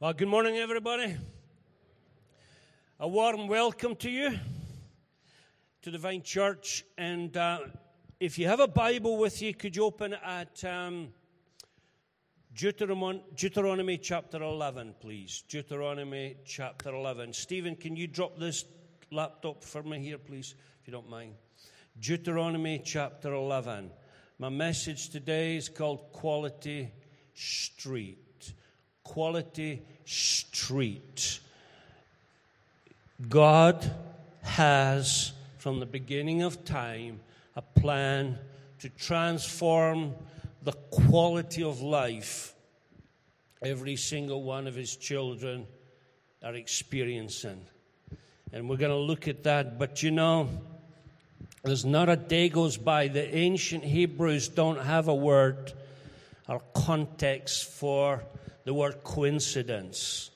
Well, good morning, everybody. A warm welcome to you to the Vine Church. And uh, if you have a Bible with you, could you open at um, Deuteronomy, Deuteronomy chapter 11, please? Deuteronomy chapter 11. Stephen, can you drop this laptop for me here, please, if you don't mind? Deuteronomy chapter 11. My message today is called Quality Street. Quality Street. God has, from the beginning of time, a plan to transform the quality of life every single one of his children are experiencing. And we're going to look at that. But you know, there's not a day goes by. The ancient Hebrews don't have a word or context for the word coincidence.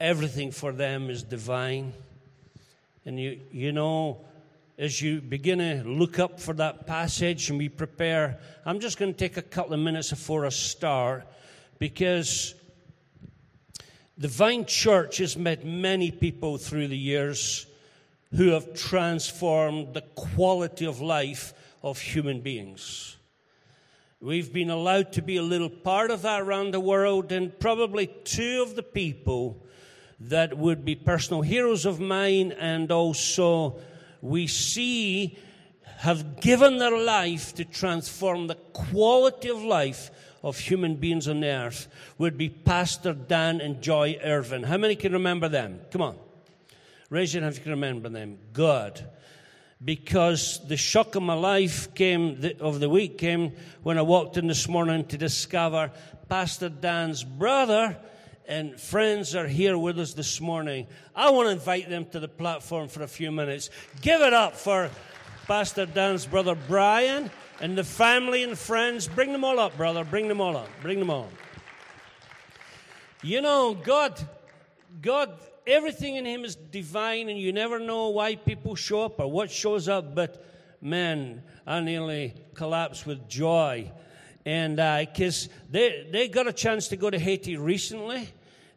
Everything for them is divine. And you, you know, as you begin to look up for that passage and we prepare, I'm just going to take a couple of minutes before I start because the Vine Church has met many people through the years who have transformed the quality of life of human beings. We've been allowed to be a little part of that around the world, and probably two of the people that would be personal heroes of mine and also we see have given their life to transform the quality of life of human beings on the earth would be Pastor Dan and Joy Irvin. How many can remember them? Come on. Raise your hand if you can remember them. Good. Because the shock of my life came, of the week came when I walked in this morning to discover Pastor Dan's brother and friends are here with us this morning. I want to invite them to the platform for a few minutes. Give it up for Pastor Dan's brother Brian and the family and friends. Bring them all up, brother. Bring them all up. Bring them all. You know, God, God everything in him is divine, and you never know why people show up or what shows up. But man, I nearly collapsed with joy. And because uh, they, they got a chance to go to Haiti recently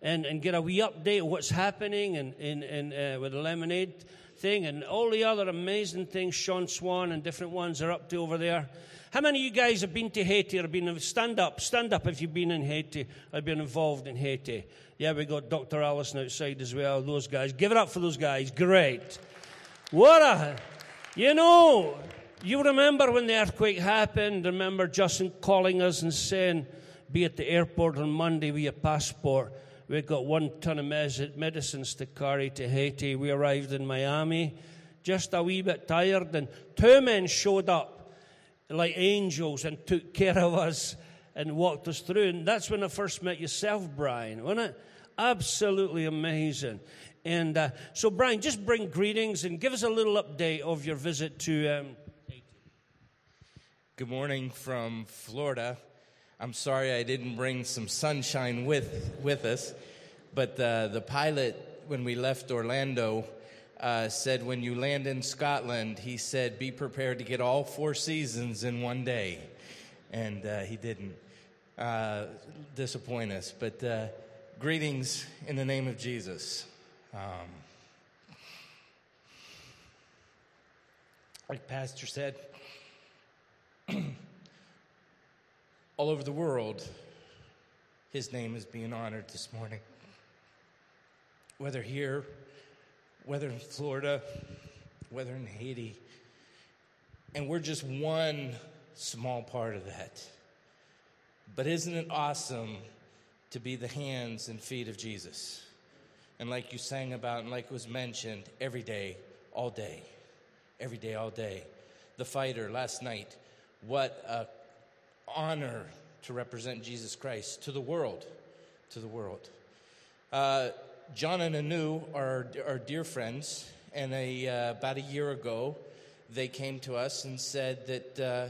and, and get a wee update of what's happening and, and, and uh, with the lemonade thing and all the other amazing things Sean Swan and different ones are up to over there. How many of you guys have been to Haiti or been stand up? Stand up if you've been in Haiti or been involved in Haiti. Yeah, we got Dr. Allison outside as well. Those guys. Give it up for those guys. Great. What a, you know, you remember when the earthquake happened. Remember Justin calling us and saying, be at the airport on Monday with your passport. We got one ton of medicines to carry to Haiti. We arrived in Miami just a wee bit tired, and two men showed up like angels and took care of us and walked us through. And that's when I first met yourself, Brian, wasn't it? Absolutely amazing. And uh, so, Brian, just bring greetings and give us a little update of your visit to. Um, Good morning from Florida. I'm sorry I didn't bring some sunshine with, with us, but uh, the pilot, when we left Orlando, uh, said when you land in Scotland, he said, be prepared to get all four seasons in one day. And uh, he didn't uh, disappoint us. But uh, greetings in the name of Jesus. Um, like Pastor said, all over the world, his name is being honored this morning. Whether here, whether in Florida, whether in Haiti. And we're just one small part of that. But isn't it awesome to be the hands and feet of Jesus? And like you sang about, and like it was mentioned, every day, all day, every day, all day. The fighter last night, what honor to represent Jesus Christ to the world, to the world. Uh, John and Anu are, are dear friends, and a, uh, about a year ago, they came to us and said that uh,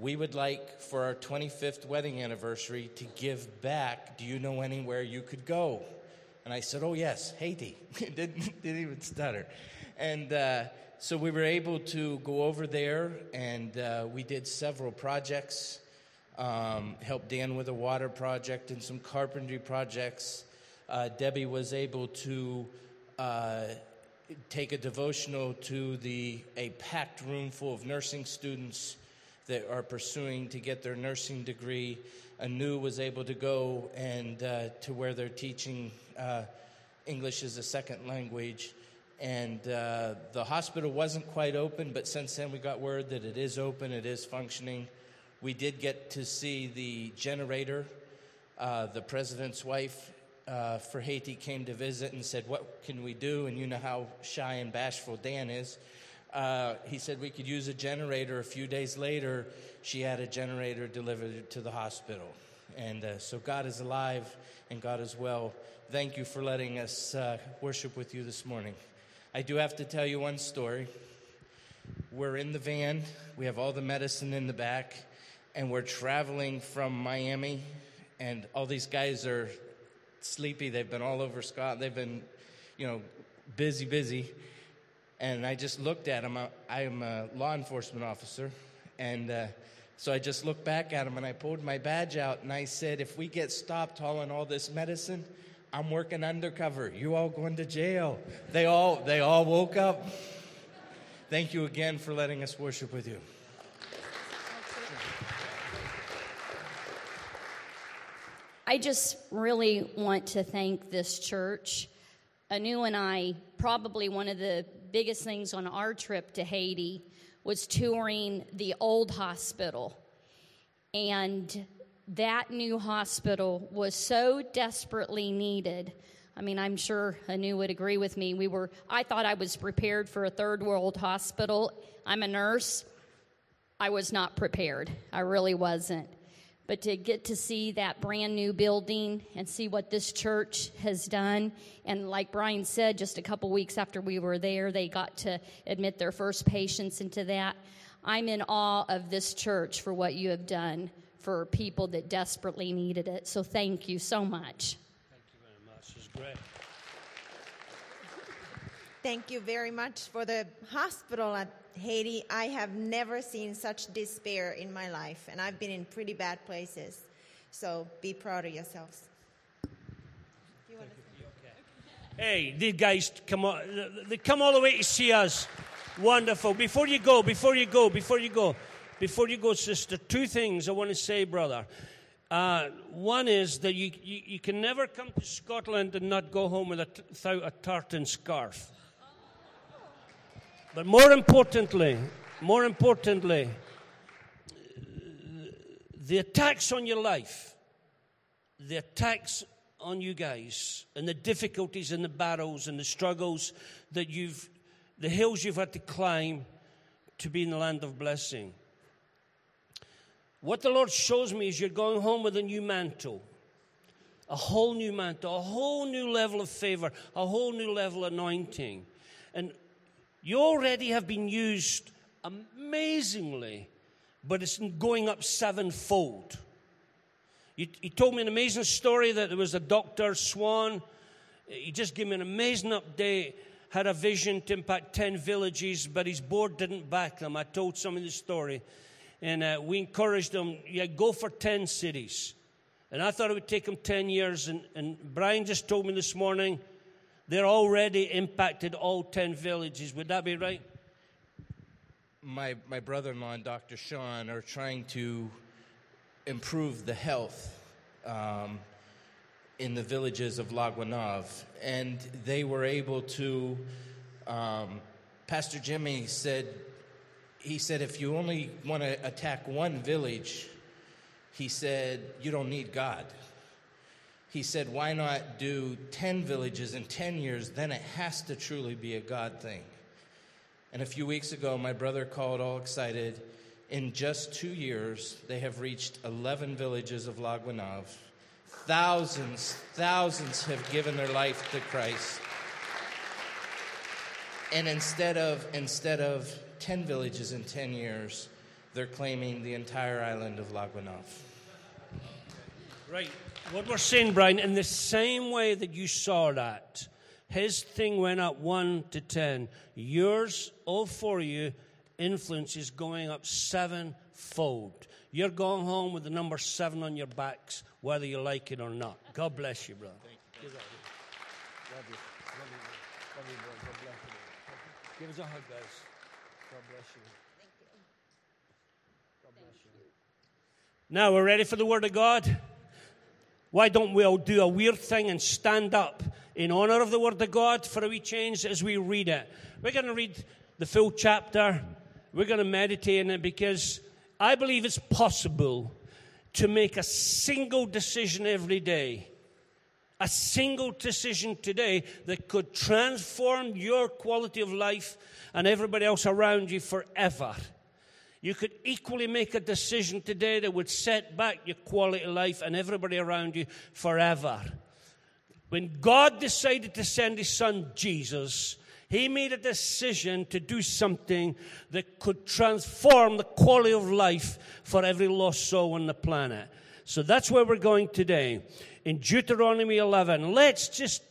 we would like for our 25th wedding anniversary to give back. Do you know anywhere you could go? And I said, Oh, yes, Haiti. didn't, didn't even stutter. And uh, so we were able to go over there, and uh, we did several projects. Um, helped Dan with a water project and some carpentry projects. uh, Debbie was able to uh, take a devotional to the a packed room full of nursing students that are pursuing to get their nursing degree. Anu was able to go and uh, to where they're teaching uh, English as a second language. And uh, the hospital wasn't quite open, but since then we got word that it is open, it is functioning. We did get to see the generator. Uh, the president's wife uh, for Haiti came to visit and said, What can we do? And you know how shy and bashful Dan is. Uh, he said we could use a generator. A few days later, she had a generator delivered to the hospital. And uh, so God is alive and God is well. Thank you for letting us uh, worship with you this morning. I do have to tell you one story. We're in the van, we have all the medicine in the back, and we're traveling from Miami, and all these guys are sleepy. They've been all over Scotland. They've been, you know, busy, busy. And I just looked at him. I am a law enforcement officer. And uh, so I just looked back at him and I pulled my badge out and I said, if we get stopped hauling all this medicine, I'm working undercover. You all going to jail. They all, they all woke up. Thank you again for letting us worship with you. I just really want to thank this church. Anu and I, probably one of the biggest things on our trip to Haiti was touring the old hospital. And that new hospital was so desperately needed. I mean, I'm sure Anu would agree with me. We were I thought I was prepared for a third world hospital. I'm a nurse. I was not prepared. I really wasn't. But to get to see that brand new building and see what this church has done, and like Brian said, just a couple weeks after we were there, they got to admit their first patients into that. I'm in awe of this church for what you have done for people that desperately needed it. So thank you so much. Thank you very much. It's great. Thank you very much for the hospital at Haiti, I have never seen such despair in my life, and I've been in pretty bad places. So be proud of yourselves. Hey, these guys come on, they come all the way to see us. Wonderful. Before you go, before you go, before you go, before you go, sister, two things I want to say, brother. Uh, one is that you, you, you, can never come to Scotland and not go home with a, without a tartan scarf. But more importantly, more importantly, the attacks on your life, the attacks on you guys, and the difficulties and the battles and the struggles that you've, the hills you've had to climb to be in the land of blessing. What the Lord shows me is you're going home with a new mantle, a whole new mantle, a whole new level of favor, a whole new level of anointing. And you already have been used amazingly, but it's going up sevenfold. You, he told me an amazing story that there was a Dr. Swan. He just gave me an amazing update, had a vision to impact 10 villages, but his board didn't back them. I told some of the story. And uh, we encouraged him, yeah, go for 10 cities. And I thought it would take him 10 years. And, and Brian just told me this morning they're already impacted all 10 villages. Would that be right? My, my brother in law and Dr. Sean are trying to improve the health um, in the villages of La Gonâve. And they were able to, um, Pastor Jimmy said, he said, if you only want to attack one village, he said, you don't need God he said, Why not do 10 villages in 10 years? Then it has to truly be a God thing. And a few weeks ago, my brother called all excited. In just two years, they have reached 11 villages of La Gonâve. Thousands, thousands have given their life to Christ. And instead of, instead of 10 villages in 10 years, they're claiming the entire island of La Gonâve. Right. What we're saying, Brian, in the same way that you saw that, his thing went up one to ten. Yours, all for you, influence is going up sevenfold. You're going home with the number seven on your backs, whether you like it or not. God bless you, brother. You. Love you. Love you. Love you, boy. God bless you. Give us a hug, guys. God bless you. God bless you. Now we're ready for the Word of God. Why don't we all do a weird thing and stand up in honor of the Word of God for a wee change as we read it? We're going to read the full chapter. We're going to meditate on it because I believe it's possible to make a single decision every day. A single decision today that could transform your quality of life and everybody else around you forever. You could equally make a decision today that would set back your quality of life and everybody around you forever. When God decided to send his son Jesus, he made a decision to do something that could transform the quality of life for every lost soul on the planet. So that's where we're going today. In Deuteronomy 11, let's just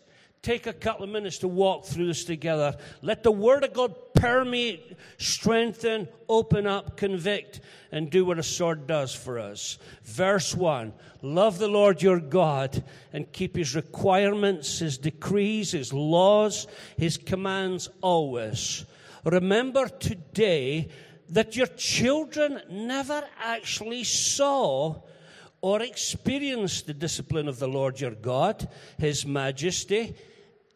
take a couple of minutes to walk through this together. Let the Word of God permeate, strengthen, open up, convict, and do what a sword does for us. Verse 1 Love the Lord your God and keep his requirements, his decrees, his laws, his commands always. Remember today that your children never actually saw or experience the discipline of the Lord your God, his majesty,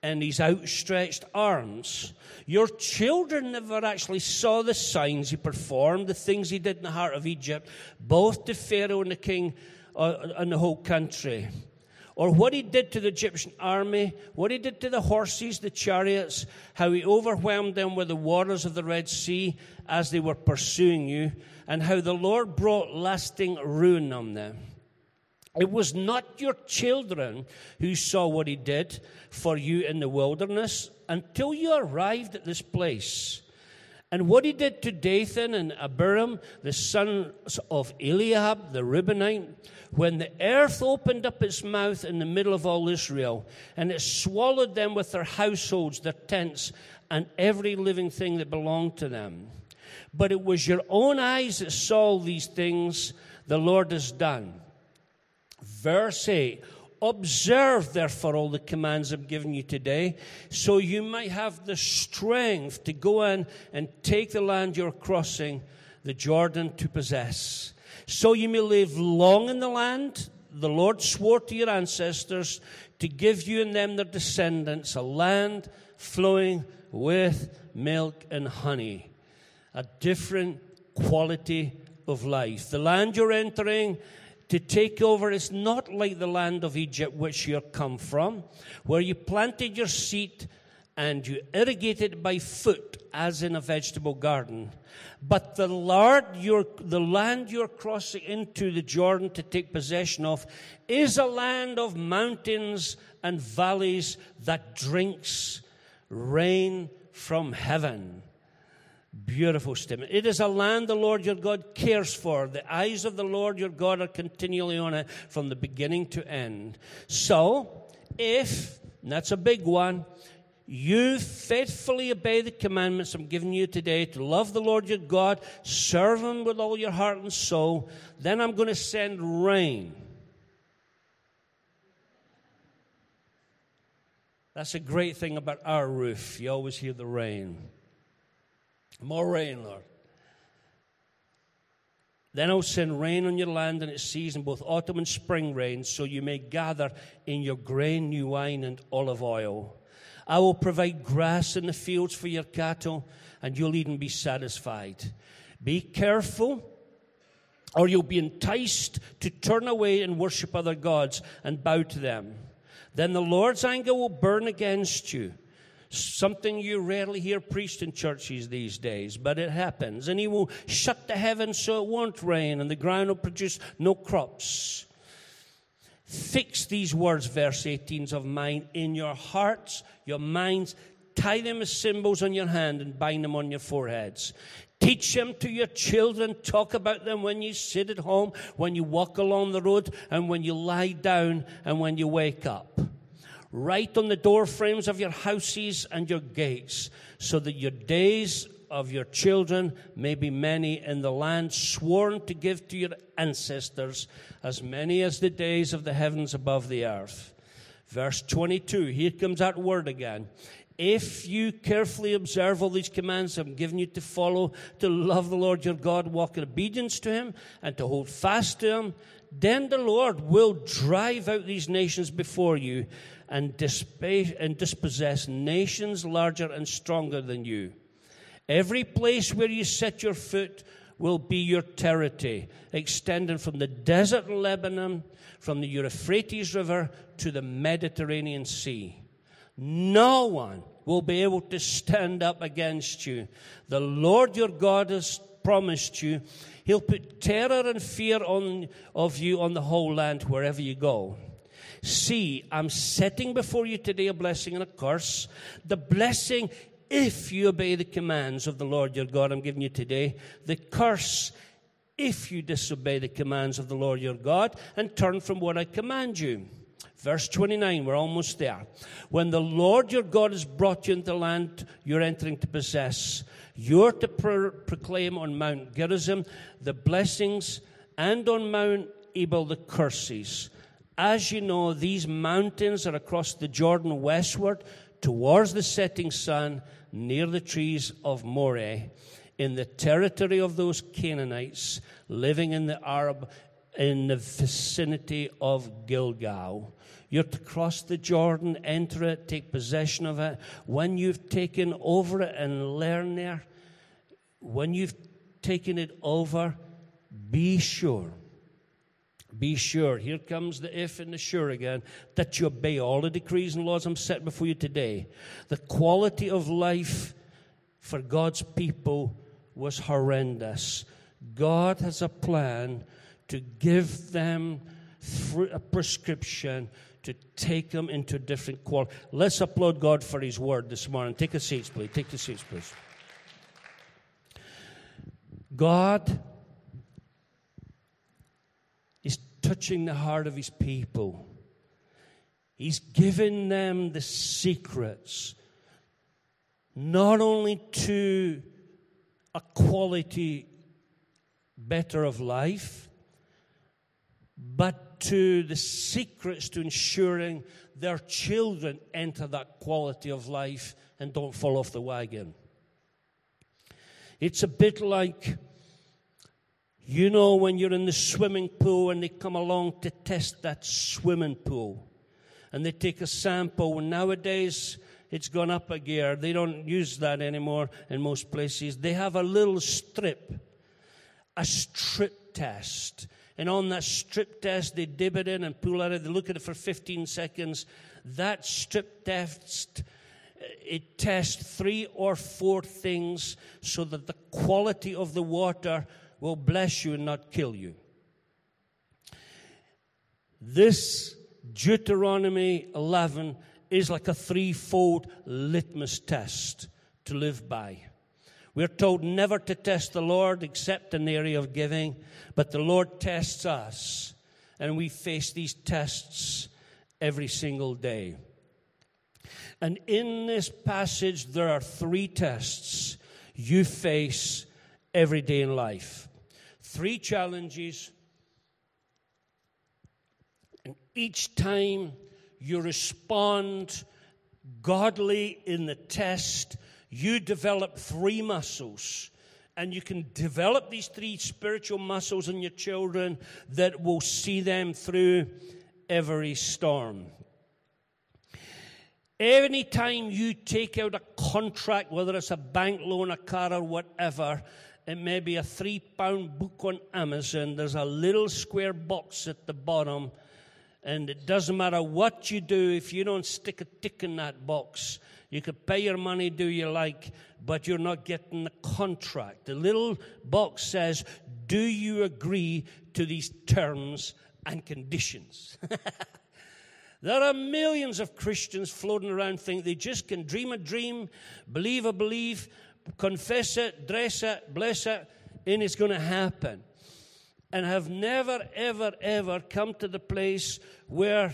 and his outstretched arms. Your children never actually saw the signs he performed, the things he did in the heart of Egypt, both to Pharaoh and the king uh, and the whole country. Or what he did to the Egyptian army, what he did to the horses, the chariots, how he overwhelmed them with the waters of the Red Sea as they were pursuing you, and how the Lord brought lasting ruin on them. It was not your children who saw what he did for you in the wilderness until you arrived at this place. And what he did to Dathan and Abiram, the sons of Eliab, the Reubenite, when the earth opened up its mouth in the middle of all Israel, and it swallowed them with their households, their tents, and every living thing that belonged to them. But it was your own eyes that saw these things the Lord has done. Verse 8 Observe, therefore, all the commands I've given you today, so you might have the strength to go in and take the land you're crossing the Jordan to possess. So you may live long in the land the Lord swore to your ancestors to give you and them their descendants a land flowing with milk and honey, a different quality of life. The land you're entering to take over is not like the land of Egypt, which you come from, where you planted your seed and you irrigated by foot, as in a vegetable garden. But the, Lord, your, the land you're crossing into the Jordan to take possession of is a land of mountains and valleys that drinks rain from heaven. Beautiful statement. It is a land the Lord your God cares for. The eyes of the Lord your God are continually on it from the beginning to end. So, if, that's a big one, you faithfully obey the commandments I'm giving you today to love the Lord your God, serve Him with all your heart and soul, then I'm going to send rain. That's a great thing about our roof. You always hear the rain. More rain, Lord. Then I'll send rain on your land in its season, both autumn and spring rain, so you may gather in your grain, new wine, and olive oil. I will provide grass in the fields for your cattle, and you'll even be satisfied. Be careful, or you'll be enticed to turn away and worship other gods and bow to them. Then the Lord's anger will burn against you Something you rarely hear preached in churches these days, but it happens. And he will shut the heavens so it won't rain, and the ground will produce no crops. Fix these words, verse 18 of mine, in your hearts, your minds. Tie them as symbols on your hand and bind them on your foreheads. Teach them to your children. Talk about them when you sit at home, when you walk along the road, and when you lie down and when you wake up. Write on the door frames of your houses and your gates, so that your days of your children may be many in the land sworn to give to your ancestors, as many as the days of the heavens above the earth. Verse 22, here comes that word again. If you carefully observe all these commands I'm giving you to follow, to love the Lord your God, walk in obedience to him, and to hold fast to him, then the Lord will drive out these nations before you and, and dispossess nations larger and stronger than you. Every place where you set your foot will be your territory, extending from the desert in Lebanon, from the Euphrates River to the Mediterranean Sea. No one will be able to stand up against you. The Lord your God has promised you. He'll put terror and fear on, of you on the whole land wherever you go. See, I'm setting before you today a blessing and a curse. The blessing if you obey the commands of the Lord your God I'm giving you today. The curse if you disobey the commands of the Lord your God and turn from what I command you. Verse 29, we're almost there. When the Lord your God has brought you into the land you're entering to possess, you're to pro- proclaim on Mount Gerizim the blessings and on Mount Ebal the curses. As you know, these mountains are across the Jordan westward towards the setting sun near the trees of Moreh in the territory of those Canaanites living in the Arab in the vicinity of Gilgal. You're to cross the Jordan, enter it, take possession of it. When you've taken over it and learn there, when you've taken it over, be sure. Be sure, here comes the if and the sure again, that you obey all the decrees and laws I'm set before you today. The quality of life for God's people was horrendous. God has a plan to give them a prescription to take them into a different quality. Let's applaud God for His word this morning. Take a seat, please. Take the seats, please. God is touching the heart of His people. He's given them the secrets, not only to a quality better of life, but to the secrets to ensuring their children enter that quality of life and don't fall off the wagon. It's a bit like, you know, when you're in the swimming pool and they come along to test that swimming pool and they take a sample. And nowadays, it's gone up a gear. They don't use that anymore in most places. They have a little strip, a strip test. And on that strip test, they dip it in and pull it out. They look at it for 15 seconds. That strip test, it tests three or four things so that the quality of the water will bless you and not kill you. This Deuteronomy 11 is like a threefold litmus test to live by. We're told never to test the Lord except in the area of giving, but the Lord tests us, and we face these tests every single day. And in this passage, there are three tests you face every day in life. Three challenges. And each time you respond godly in the test, you develop three muscles. And you can develop these three spiritual muscles in your children that will see them through every storm. Anytime you take out a contract, whether it's a bank loan, a car, or whatever, it may be a three pound book on Amazon, there's a little square box at the bottom and it doesn't matter what you do, if you don't stick a tick in that box, you could pay your money, do you like, but you're not getting the contract. The little box says, Do you agree to these terms and conditions? There are millions of Christians floating around think they just can dream a dream, believe a belief, confess it, dress it, bless it, and it's going to happen and have never, ever, ever come to the place where.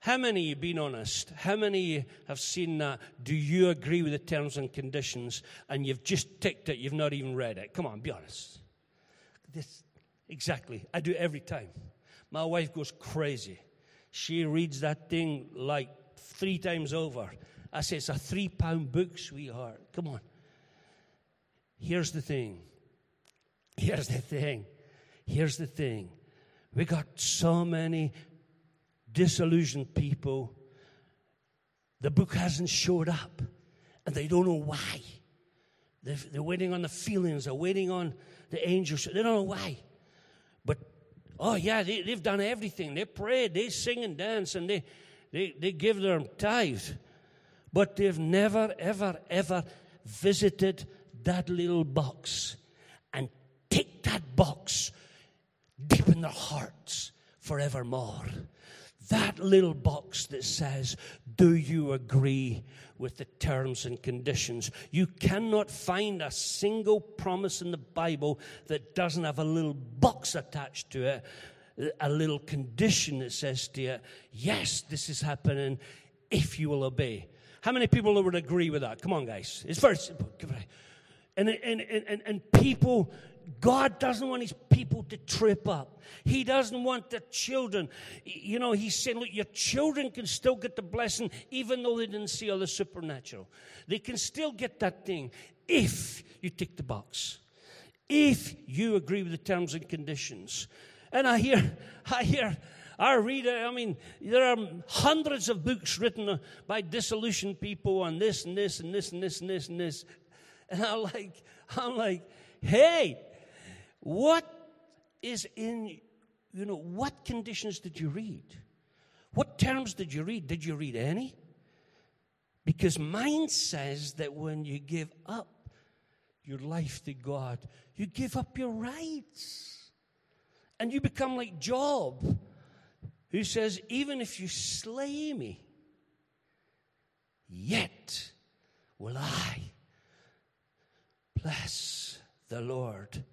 How many you been honest? How many have seen that? Do you agree with the terms and conditions and you've just ticked it, you've not even read it? Come on, be honest. This, exactly. I do every time. My wife goes crazy. She reads that thing like three times over. I say, It's a three pound book, sweetheart. Come on. Here's the thing. Here's the thing. Here's the thing. We got so many disillusioned people. The book hasn't showed up, and they don't know why. They're, waiting on the feelings, they're waiting on the angels. They don't know why. But, oh, yeah, they, they've done everything. They pray, they sing and dance, and they, they, they give their tithe. But they've never, ever, ever visited that little box and take that box deep in their hearts forevermore. That little box that says, Do you agree with the terms and conditions? You cannot find a single promise in the Bible that doesn't have a little box attached to it, a little condition that says to you, Yes, this is happening if you will obey. How many people would agree with that? Come on, guys. It's very simple. And, and, and, and people God doesn't want his people to trip up. He doesn't want the children. You know, he's saying, look, your children can still get the blessing even though they didn't see all the supernatural. They can still get that thing if you tick the box, if you agree with the terms and conditions. And I hear, I hear, I read, I mean, there are hundreds of books written by disillusioned people on this and this and this and this and this and this. And I'm like, I'm like, hey, what is in, you know, what conditions did you read? What terms did you read? Did you read any? Because mine says that when you give up your life to God, you give up your rights. And you become like Job, who says, Even if you slay me, yet will I bless the Lord.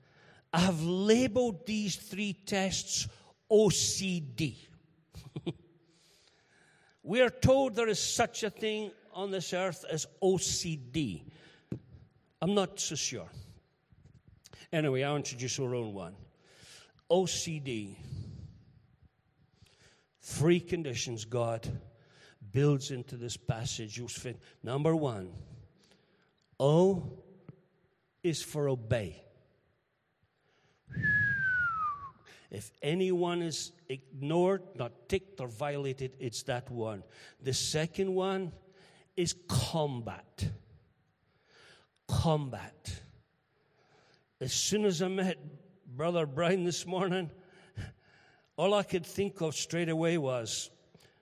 I've labeled these three tests OCD. we are told there is such a thing on this earth as OCD. I'm not so sure. Anyway, I'll introduce our own one. OCD. Three conditions God builds into this passage. Number one, O is for obey. If anyone is ignored, not ticked, or violated, it's that one. The second one is combat. Combat. As soon as I met Brother Brian this morning, all I could think of straight away was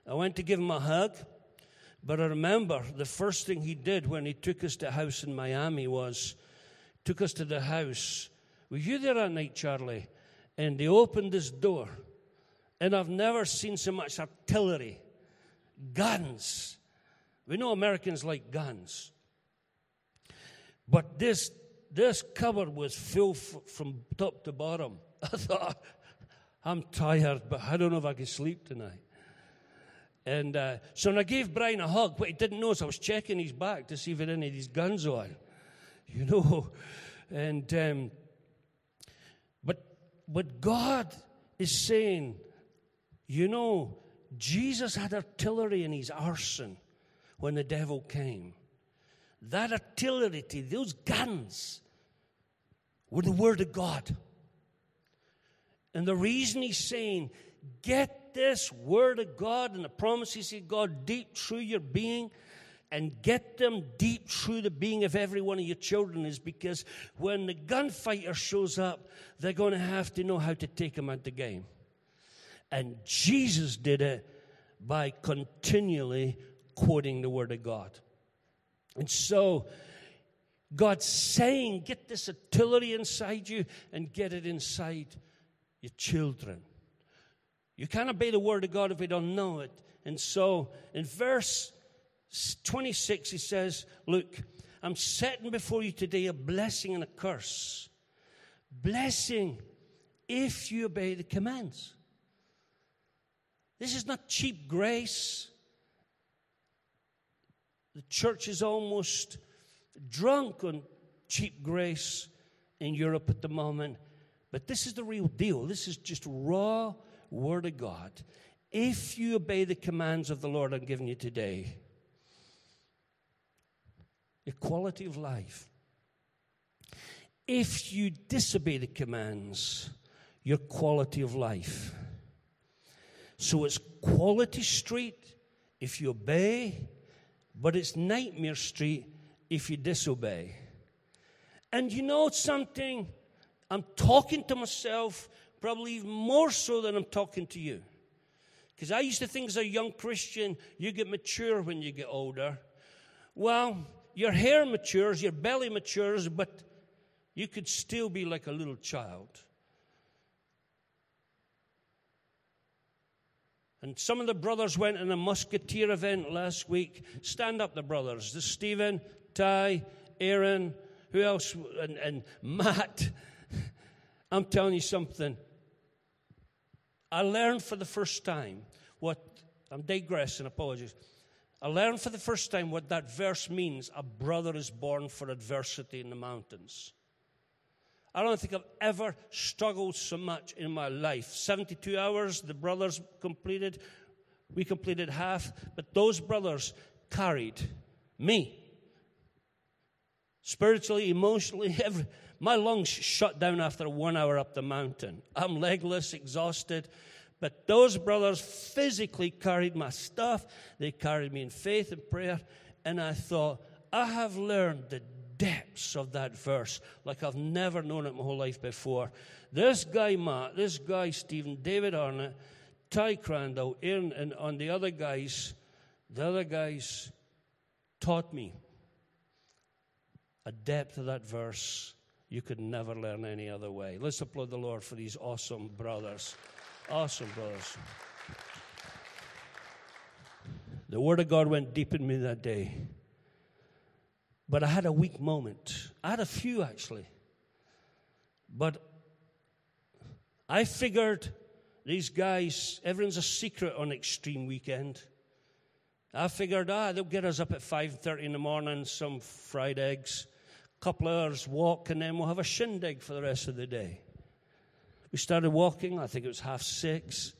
I went to give him a hug, but I remember the first thing he did when he took us to a house in Miami was took us to the house. Were you there that night, Charlie? and they opened this door. And I've never seen so much artillery, guns. We know Americans like guns. But this, this cupboard was filled f- from top to bottom. I thought, I'm tired, but I don't know if I can sleep tonight. And uh, so I gave Brian a hug, what he didn't know is I was checking his back to see if he had any of these guns on. You know? And um, but God is saying, you know, Jesus had artillery in his arson when the devil came. That artillery, those guns, were the Word of God. And the reason he's saying, get this Word of God and the promises of God deep through your being and get them deep through the being of every one of your children is because when the gunfighter shows up, they're going to have to know how to take him out of the game. And Jesus did it by continually quoting the Word of God. And so, God's saying, get this artillery inside you and get it inside your children. You can't obey the Word of God if you don't know it. And so, in verse 26, he says, Look, I'm setting before you today a blessing and a curse. Blessing if you obey the commands. This is not cheap grace. The church is almost drunk on cheap grace in Europe at the moment. But this is the real deal. This is just raw Word of God. If you obey the commands of the Lord I'm giving you today, your quality of life. If you disobey the commands, your quality of life. So it's quality street if you obey, but it's nightmare street if you disobey. And you know something? I'm talking to myself probably more so than I'm talking to you. Because I used to think as a young Christian, you get mature when you get older. Well, your hair matures, your belly matures, but you could still be like a little child. And some of the brothers went in a musketeer event last week. Stand up, the brothers. The Stephen, Ty, Aaron, who else? And, and Matt. I'm telling you something. I learned for the first time what, I'm digressing, apologies. I learned for the first time what that verse means a brother is born for adversity in the mountains. I don't think I've ever struggled so much in my life. 72 hours, the brothers completed. We completed half, but those brothers carried me. Spiritually, emotionally, every, my lungs shut down after one hour up the mountain. I'm legless, exhausted. But those brothers physically carried my stuff. They carried me in faith and prayer. And I thought, I have learned the depths of that verse like I've never known it my whole life before. This guy, Matt, this guy, Stephen, David Arnott, Ty Crandall, Aaron, and on the other guys, the other guys taught me a depth of that verse you could never learn any other way. Let's applaud the Lord for these awesome brothers. Awesome brothers. The Word of God went deep in me that day. But I had a weak moment. I had a few actually. But I figured these guys, everyone's a secret on Extreme Weekend. I figured, ah, they'll get us up at 5.30 in the morning, some fried eggs, couple hours walk, and then we'll have a shindig for the rest of the day. We started walking, I think it was half six,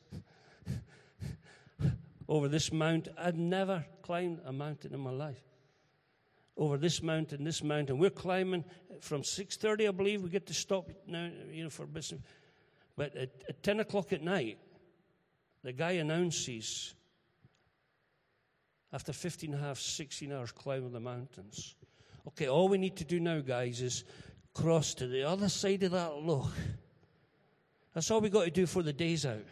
over this mountain. I'd never climbed a mountain in my life over this mountain, this mountain. We're climbing from 6.30, I believe. We get to stop now, you know, for a business. But at, at 10 o'clock at night, the guy announces, after 15 and a half, 16 hours climbing the mountains, okay, all we need to do now, guys, is cross to the other side of that loch. That's all we got to do for the day's out.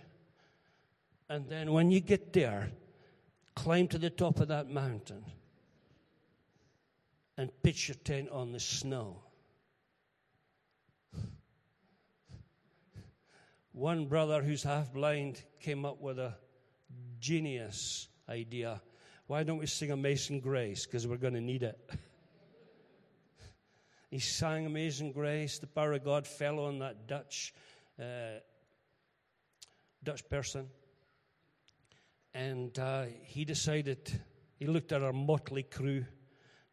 And then when you get there, climb to the top of that mountain and pitch your tent on the snow. One brother who's half blind came up with a genius idea. Why don't we sing Amazing Grace? Because we're going to need it. he sang Amazing Grace. The power of God fell on that Dutch, uh, Dutch person. And uh, he decided, he looked at our motley crew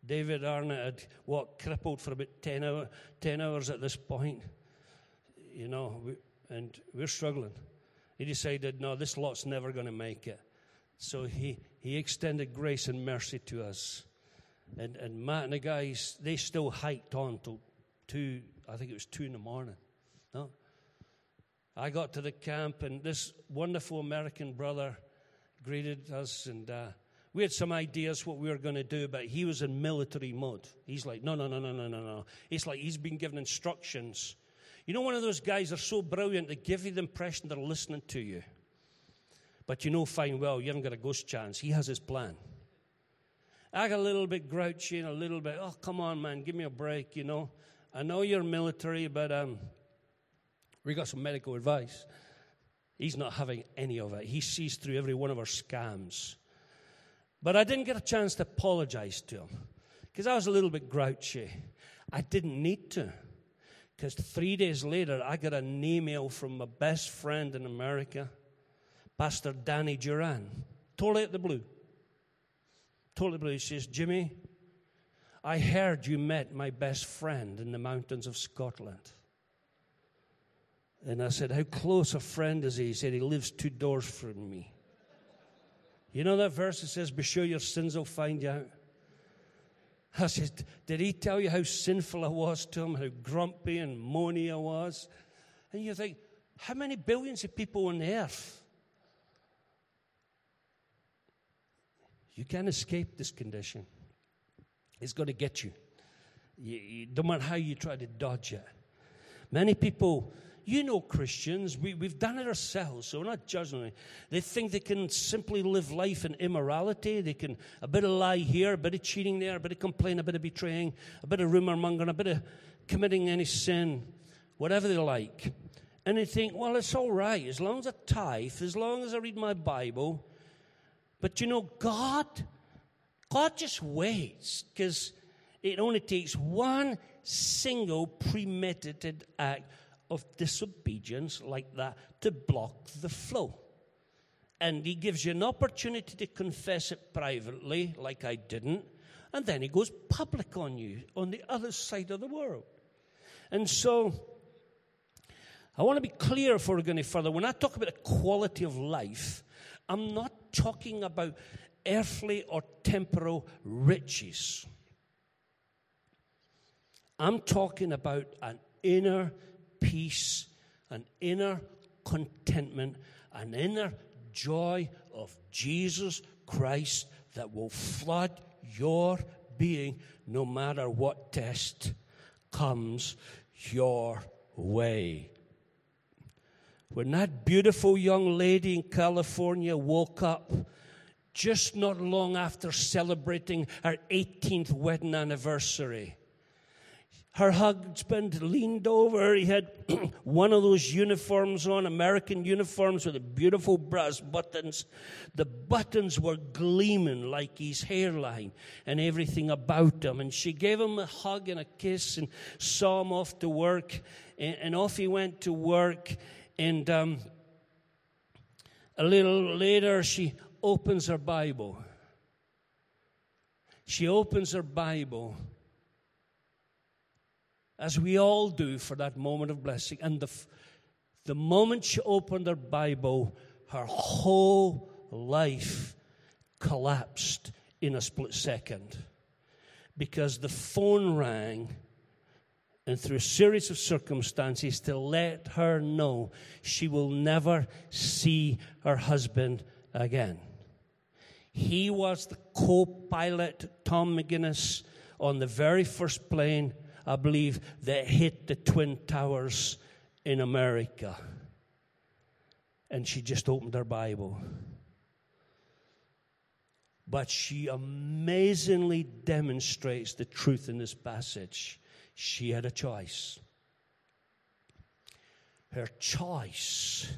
David Arnott had walked crippled for about 10, hour, 10 hours at this point, you know, we, and we're struggling. He decided, no, this lot's never going to make it. So he, he extended grace and mercy to us. And, and Matt and the guys, they still hiked on till two, I think it was two in the morning. No? I got to the camp, and this wonderful American brother greeted us, and uh, we had some ideas what we were going to do, but he was in military mode. He's like, no, no, no, no, no, no, no. It's like he's been given instructions. You know, one of those guys are so brilliant, they give you the impression they're listening to you. But you know fine well, you haven't got a ghost chance. He has his plan. I got a little bit grouchy and a little bit, oh, come on, man, give me a break, you know. I know you're military, but um, we got some medical advice. He's not having any of it. He sees through every one of our scams. But I didn't get a chance to apologize to him because I was a little bit grouchy. I didn't need to because three days later I got an email from my best friend in America, Pastor Danny Duran, totally at the blue. Totally blue. He says, Jimmy, I heard you met my best friend in the mountains of Scotland. And I said, How close a friend is he? He said, He lives two doors from me. You know that verse that says, Be sure your sins will find you out? I said, Did he tell you how sinful I was to him, how grumpy and moany I was? And you think, How many billions of people on earth? You can't escape this condition. It's going to get you. you, you no matter how you try to dodge it. Many people you know Christians, we, we've done it ourselves, so we're not judging them. They think they can simply live life in immorality. They can, a bit of lie here, a bit of cheating there, a bit of complaint, a bit of betraying, a bit of rumor mongering, a bit of committing any sin, whatever they like. And they think, well, it's all right, as long as I tithe, as long as I read my Bible. But you know, God, God just waits, because it only takes one single premeditated act of disobedience like that to block the flow. And he gives you an opportunity to confess it privately, like I didn't, and then he goes public on you on the other side of the world. And so, I want to be clear before we're going further. When I talk about the quality of life, I'm not talking about earthly or temporal riches. I'm talking about an inner peace, an inner contentment, an inner joy of Jesus Christ that will flood your being no matter what test comes your way. When that beautiful young lady in California woke up just not long after celebrating her 18th wedding anniversary, her husband leaned over. He had one of those uniforms on, American uniforms with the beautiful brass buttons. The buttons were gleaming like his hairline and everything about him. And she gave him a hug and a kiss and saw him off to work. And, and off he went to work. And um, a little later, she opens her Bible. She opens her Bible as we all do for that moment of blessing. And the, the moment she opened her Bible, her whole life collapsed in a split second because the phone rang and through a series of circumstances to let her know she will never see her husband again. He was the co pilot, Tom McGuinness, on the very first plane I believe, that hit the Twin Towers in America. And she just opened her Bible. But she amazingly demonstrates the truth in this passage. She had a choice. Her choice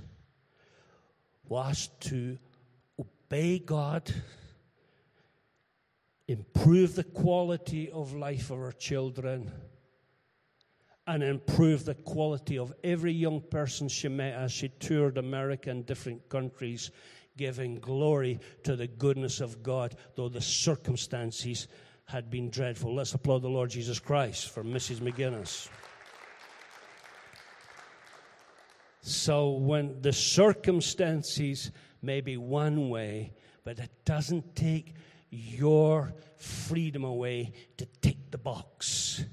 was to obey God, improve the quality of life of her children and improve the quality of every young person she met as she toured America and different countries, giving glory to the goodness of God, though the circumstances had been dreadful. Let's applaud the Lord Jesus Christ for Mrs. McGuinness. So, when the circumstances may be one way, but it doesn't take your freedom away to take the box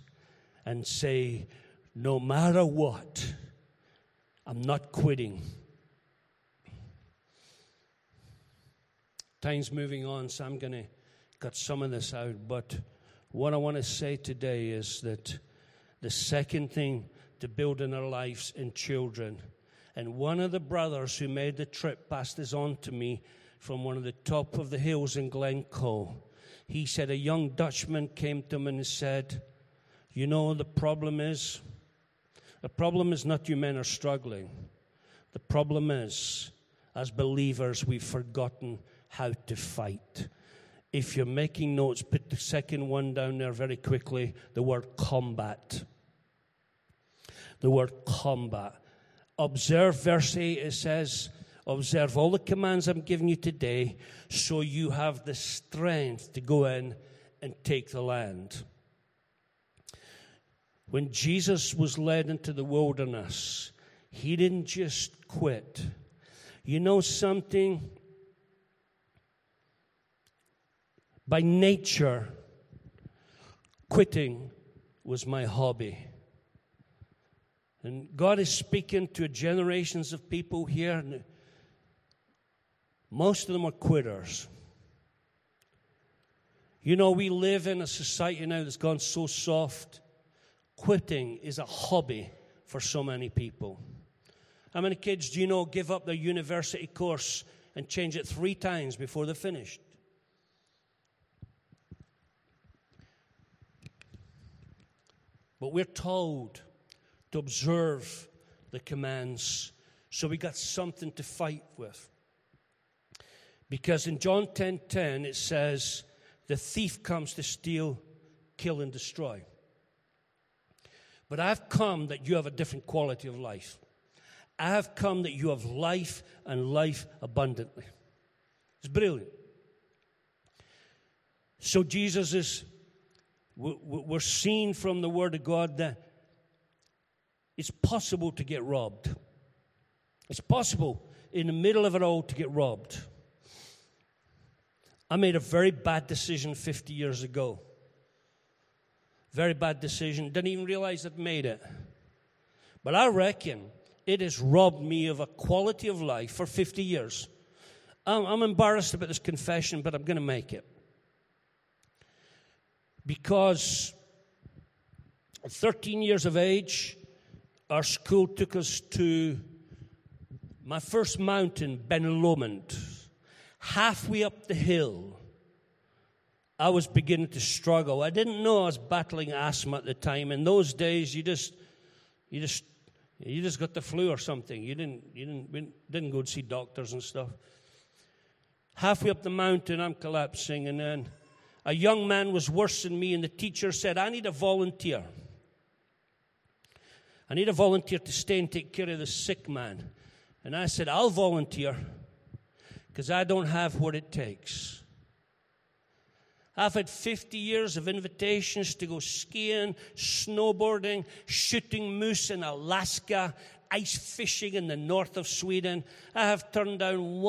and say, no matter what, I'm not quitting. Time's moving on, so I'm going to cut some of this out. But what I want to say today is that the second thing to building our lives in children, and one of the brothers who made the trip passed this on to me from one of the top of the hills in Glencoe. He said a young Dutchman came to him and said, You know, the problem is the problem is not you men are struggling. The problem is, as believers, we've forgotten how to fight. If you're making notes, put the second one down there very quickly the word combat. The word combat. Observe verse 8, it says, Observe all the commands I'm giving you today, so you have the strength to go in and take the land. When Jesus was led into the wilderness, he didn't just quit. You know something? By nature, quitting was my hobby. And God is speaking to generations of people here. Most of them are quitters. You know, we live in a society now that's gone so soft. Quitting is a hobby for so many people. How many kids do you know give up their university course and change it three times before they're finished? But we're told to observe the commands. So we got something to fight with. Because in John 10:10 10, 10, it says, "The thief comes to steal, kill and destroy." But I've come that you have a different quality of life. I have come that you have life and life abundantly. It's brilliant. So Jesus is, we're seeing from the Word of God that it's possible to get robbed. It's possible in the middle of it all to get robbed. I made a very bad decision 50 years ago. Very bad decision. Didn't even realize I'd made it. But I reckon it has robbed me of a quality of life for 50 years. I'm, I'm embarrassed about this confession, but I'm going to make it. Because at 13 years of age, our school took us to my first mountain, Ben Lomond. Halfway up the hill, I was beginning to struggle. I didn't know I was battling asthma at the time. In those days, you just, you just, you just got the flu or something. You didn't, you didn't, didn't go to see doctors and stuff. Halfway up the mountain, I'm collapsing, and then a young man was worse than me, and the teacher said, "I need a volunteer." I need a volunteer to stay and take care of the sick man. And I said, I'll volunteer because I don't have what it takes. I've had 50 years of invitations to go skiing, snowboarding, shooting moose in Alaska, ice fishing in the north of Sweden. I have turned down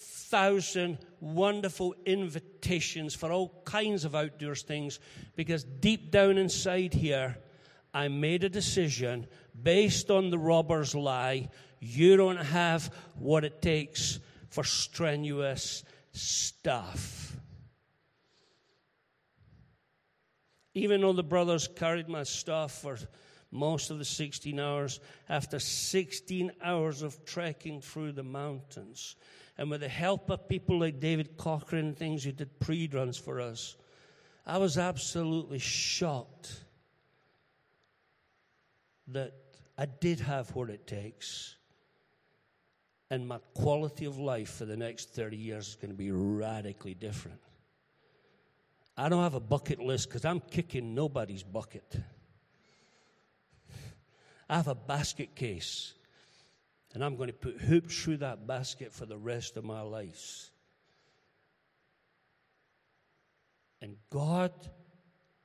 1,000 wonderful invitations for all kinds of outdoors things because deep down inside here, I made a decision based on the robber's lie. You don't have what it takes for strenuous stuff. Even though the brothers carried my stuff for most of the 16 hours, after 16 hours of trekking through the mountains, and with the help of people like David Cochran and things who did pre runs for us, I was absolutely shocked that I did have what it takes. And my quality of life for the next 30 years is going to be radically different. I don't have a bucket list because I'm kicking nobody's bucket. I have a basket case, and I'm going to put hoops through that basket for the rest of my life. And God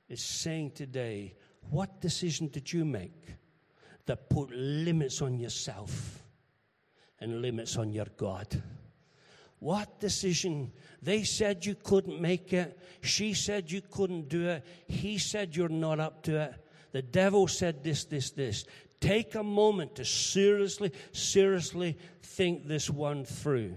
is saying today, what decision did you make? that put limits on yourself and limits on your God. What decision? They said you couldn't make it. She said you couldn't do it. He said you're not up to it. The devil said this, this, this. Take a moment to seriously, seriously think this one through.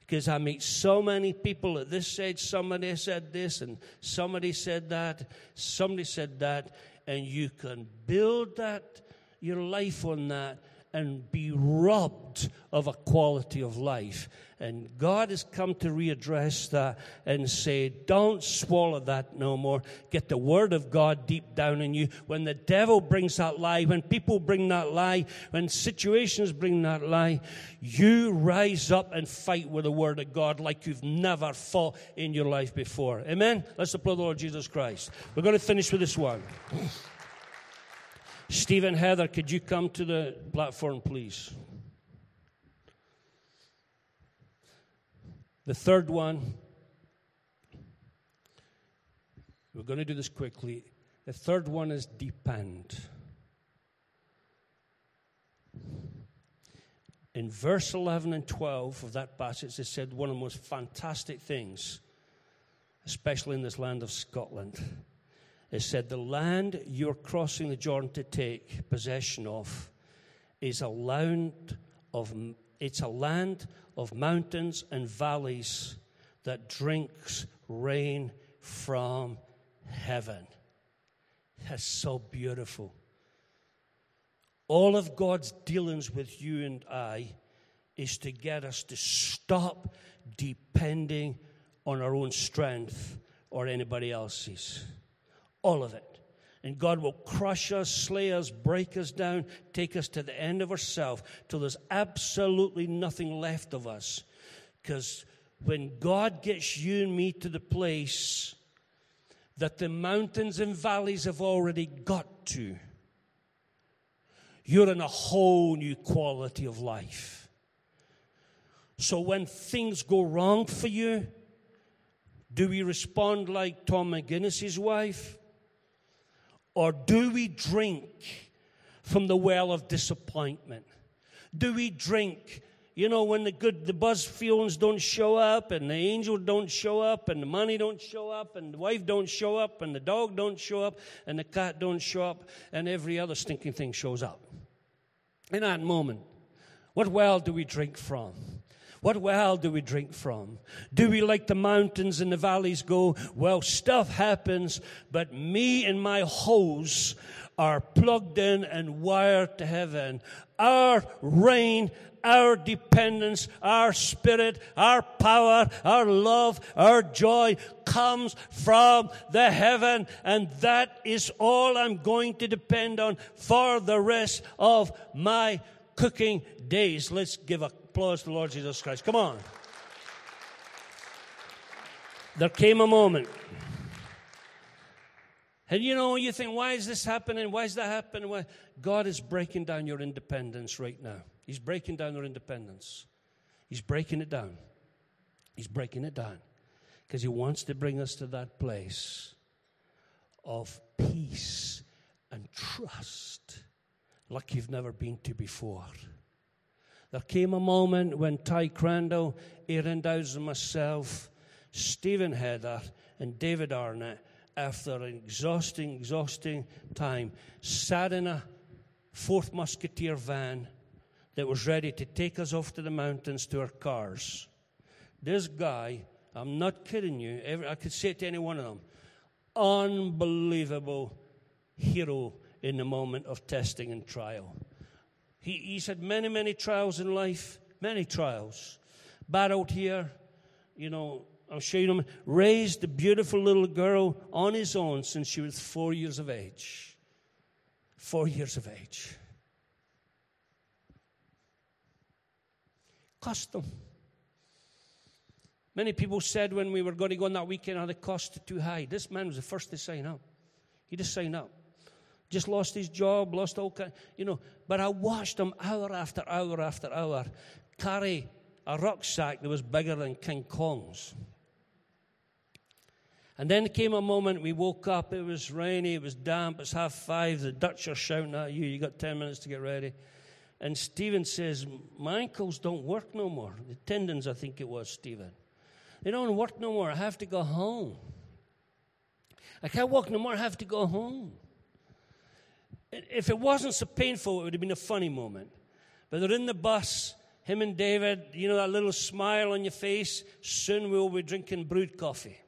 Because I meet so many people at this age, somebody said this and somebody said that, somebody said that, and you can build that your life on that and be robbed of a quality of life. And God has come to readdress that and say, don't swallow that no more. Get the word of God deep down in you. When the devil brings that lie, when people bring that lie, when situations bring that lie, you rise up and fight with the word of God like you've never fought in your life before. Amen? Let's applaud the Lord Jesus Christ. We're going to finish with this one. Stephen Heather, could you come to the platform, please? The third one, we're going to do this quickly. The third one is depend. In verse 11 and 12 of that passage, it said one of the most fantastic things. especially in this land of Scotland. It said, The land you're crossing the Jordan to take possession of is a land of, it's a land of mountains and valleys that drinks rain from heaven. That's so beautiful. All of God's dealings with you and I is to get us to stop depending on our own strength or anybody else's. All of it. And God will crush us, slay us, break us down, take us to the end of ourselves till there's absolutely nothing left of us. Because when God gets you and me to the place that the mountains and valleys have already got to, you're in a whole new quality of life. So when things go wrong for you, do we respond like Tom McGuinness's wife? Or do we drink from the well of disappointment? Do we drink, you know, when the good, the buzz feelings don't show up, and the angel don't show up, and the money don't show up, and the wife don't show up, and the dog don't show up, and the cat don't show up, and every other stinking thing shows up? In that moment, what well do we drink from? What well do we drink from? Do we, like the mountains and the valleys, go, well, stuff happens, but me and my hose are plugged in and wired to heaven? Our rain, our dependence, our spirit, our power, our love, our joy comes from the heaven, and that is all I'm going to depend on for the rest of my cooking days. Let's give applause to Lord Jesus Christ. Come on. There came a moment. And you know, you think, why is this happening? Why is that happening? Why? God is breaking down your independence right now. He's breaking down your independence. He's breaking it down. He's breaking it down. Because He wants to bring us to that place of peace and trust like you've never been to before. There came a moment when Ty Crandall, Aaron Dowds, and myself, Stephen Heather, and David Arnott, after an exhausting, exhausting time, sat in a fourth musketeer van that was ready to take us off to the mountains to our cars. This guy, I'm not kidding you, every, I could say it to any one of them, unbelievable hero in the moment of testing and trial. He, he's had many, many trials in life, many trials. Battled here, you know, I'll show you them. Raised a beautiful little girl on his own since she was four years of age. Four years of age. Cost them. Many people said when we were going to go on that weekend, oh, the cost too high. This man was the first to sign up. He just signed up just lost his job, lost all kind, you know. But I watched him hour after hour after hour carry a rucksack that was bigger than King Kong's. And then came a moment we woke up, it was rainy, it was damp, it's half five, the Dutch are shouting at you, you got 10 minutes to get ready. And Stephen says, My ankles don't work no more. The tendons, I think it was, Stephen. They don't work no more. I have to go home. I can't walk no more. I have to go home. If it wasn't so painful, it would have been a funny moment. But they're in the bus, him and David, you know, that little smile on your face. Soon we'll be drinking brewed coffee.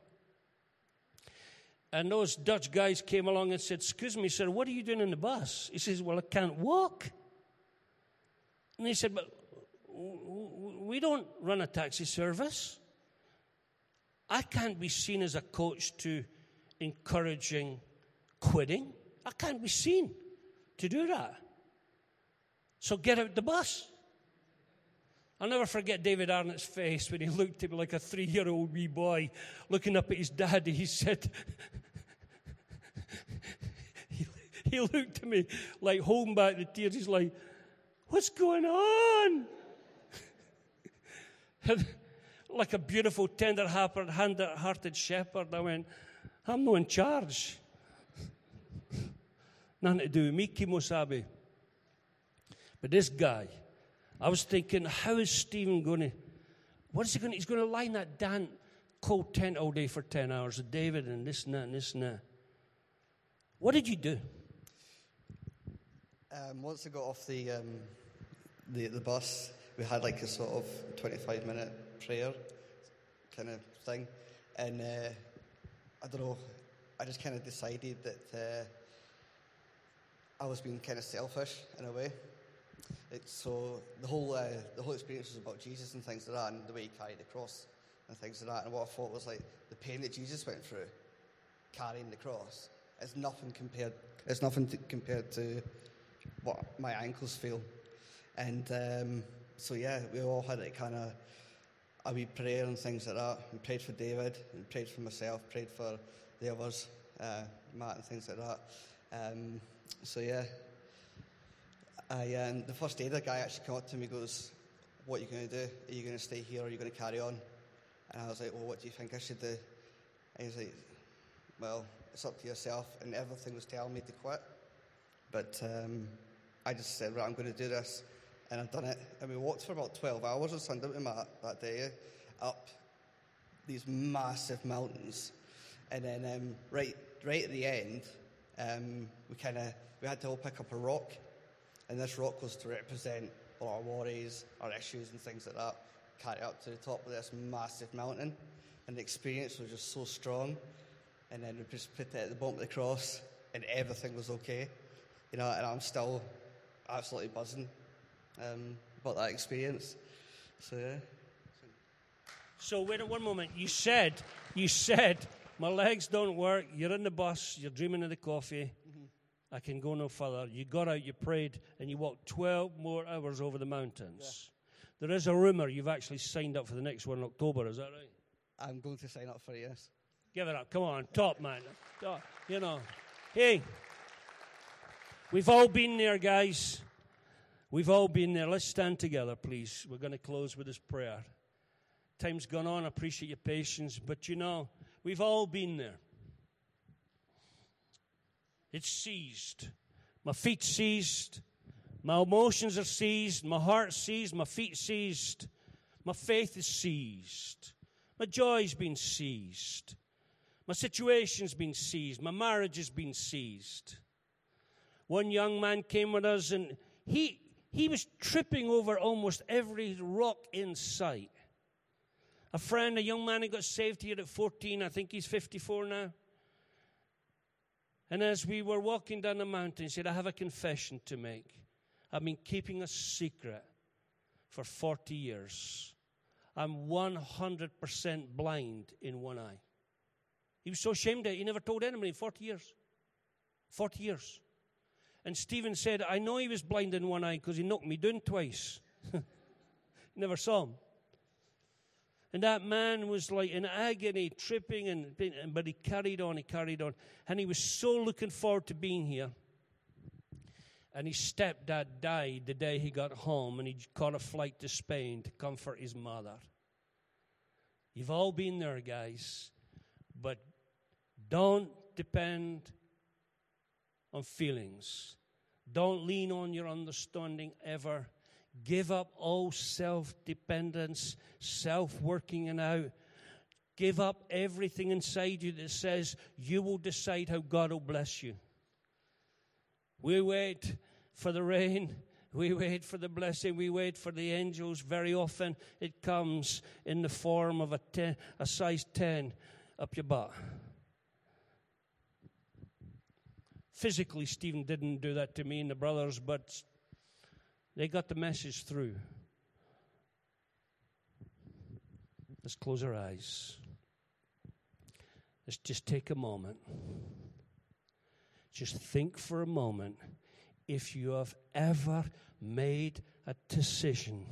And those Dutch guys came along and said, Excuse me, sir, what are you doing in the bus? He says, Well, I can't walk. And he said, But we don't run a taxi service. I can't be seen as a coach to encouraging quitting. I can't be seen to do that. So get out the bus. I'll never forget David Arnott's face when he looked at me like a three year old wee boy looking up at his daddy. He said, he, looked at me like holding back the tears. He's like, What's going on? like a beautiful, tender hearted shepherd, I went, I'm not in charge. Nothing to do with me, Kimosabe. But this guy, I was thinking, how is Stephen going to, what is he going to, he's going to line that damn cold tent all day for 10 hours, with David, and this and that and this and that. What did you do? Um, once I got off the, um, the the bus, we had like a sort of 25 minute prayer kind of thing, and uh, I don't know, I just kind of decided that uh, I was being kind of selfish in a way. So the whole uh, the whole experience was about Jesus and things like that, and the way he carried the cross and things like that. And what I thought was like the pain that Jesus went through carrying the cross is nothing compared. It's nothing to, compared to what my ankles feel. And um, so yeah, we all had it kind of a wee prayer and things like that. We prayed for David, and prayed for myself, prayed for the others, uh, Matt and things like that. Um, so yeah, I, um, the first day the guy actually came up to me goes, what are you going to do? Are you going to stay here or are you going to carry on? And I was like, well, what do you think I should do? And he's like, well, it's up to yourself. And everything was telling me to quit. But um, I just said, right, I'm going to do this. And I've done it. And we walked for about 12 hours on Sunday with Matt that day up these massive mountains. And then um, right, right at the end, um, we kind of we had to all pick up a rock, and this rock was to represent all our worries, our issues, and things like that. Carry up to the top of this massive mountain, and the experience was just so strong. And then we just put it at the bottom of the cross, and everything was okay, you know. And I'm still absolutely buzzing um, about that experience. So yeah. So wait at one moment. You said, you said, my legs don't work. You're in the bus. You're dreaming of the coffee. Mm-hmm. I can go no further. You got out, you prayed, and you walked 12 more hours over the mountains. There is a rumor you've actually signed up for the next one in October. Is that right? I'm going to sign up for it, yes. Give it up. Come on, top man. Top, you know. Hey, we've all been there, guys. We've all been there. Let's stand together, please. We're going to close with this prayer. Time's gone on. I appreciate your patience, but you know, we've all been there. It's seized. My feet seized. My emotions are seized. My heart seized. My feet seized. My faith is seized. My joy's been seized. My situation's been seized. My marriage has been seized. One young man came with us and he, he was tripping over almost every rock in sight. A friend, a young man who got saved here at 14, I think he's 54 now. And as we were walking down the mountain, he said, I have a confession to make. I've been keeping a secret for 40 years. I'm 100% blind in one eye. He was so ashamed of it, he never told anybody in 40 years. 40 years. And Stephen said, I know he was blind in one eye because he knocked me down twice. never saw him. And that man was like in agony, tripping, and, but he carried on, he carried on. And he was so looking forward to being here. And his stepdad died the day he got home, and he caught a flight to Spain to comfort his mother. You've all been there, guys. But don't depend on feelings. Don't lean on your understanding ever. Give up all self dependence, self working and out. Give up everything inside you that says you will decide how God will bless you. We wait for the rain. We wait for the blessing. We wait for the angels. Very often it comes in the form of a, ten, a size 10 up your butt. Physically, Stephen didn't do that to me and the brothers, but they got the message through. Let's close our eyes. Let's just take a moment. Just think for a moment if you have ever made a decision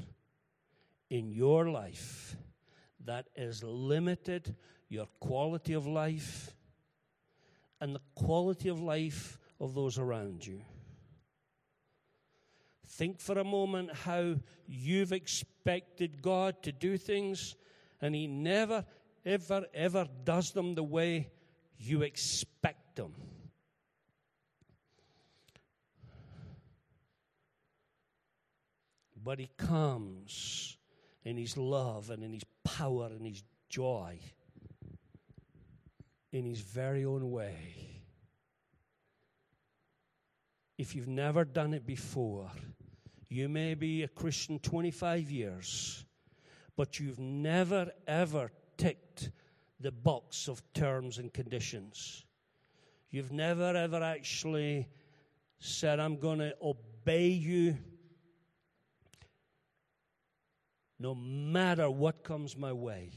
in your life that has limited your quality of life and the quality of life of those around you. Think for a moment how you've expected God to do things, and He never, ever, ever does them the way you expect them. But He comes in His love and in His power and His joy. in his very own way. If you've never done it before, you may be a Christian 25 years, but you've never ever ticked the box of terms and conditions. You've never ever actually said, I'm going to obey you no matter what comes my way.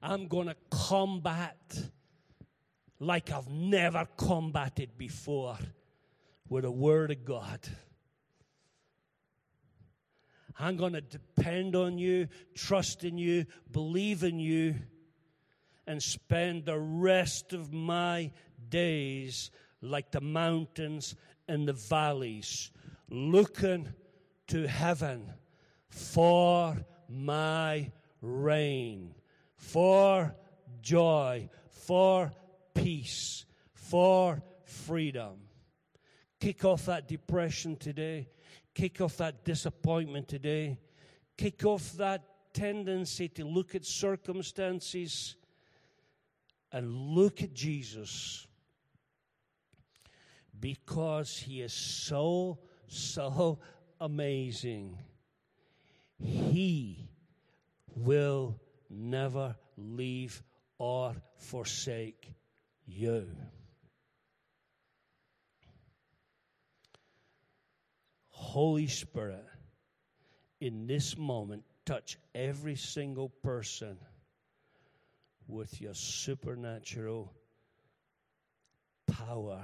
I'm going to combat like I've never combated before with the Word of God. I'm going to depend on you, trust in you, believe in you, and spend the rest of my days like the mountains and the valleys, looking to heaven for my rain, for joy, for peace, for freedom. Kick off that depression today. Kick off that disappointment today. Kick off that tendency to look at circumstances and look at Jesus because he is so, so amazing. He will never leave or forsake you. Holy Spirit, in this moment, touch every single person with your supernatural power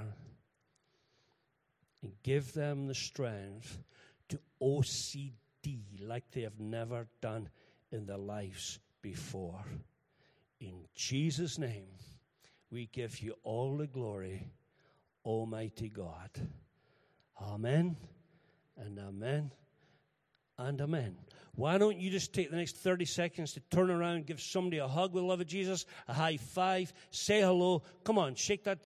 and give them the strength to OCD like they have never done in their lives before. In Jesus' name, we give you all the glory, Almighty God. Amen and amen and amen. Why don't you just take the next 30 seconds to turn around, give somebody a hug with the love of Jesus, a high five, say hello. Come on, shake that.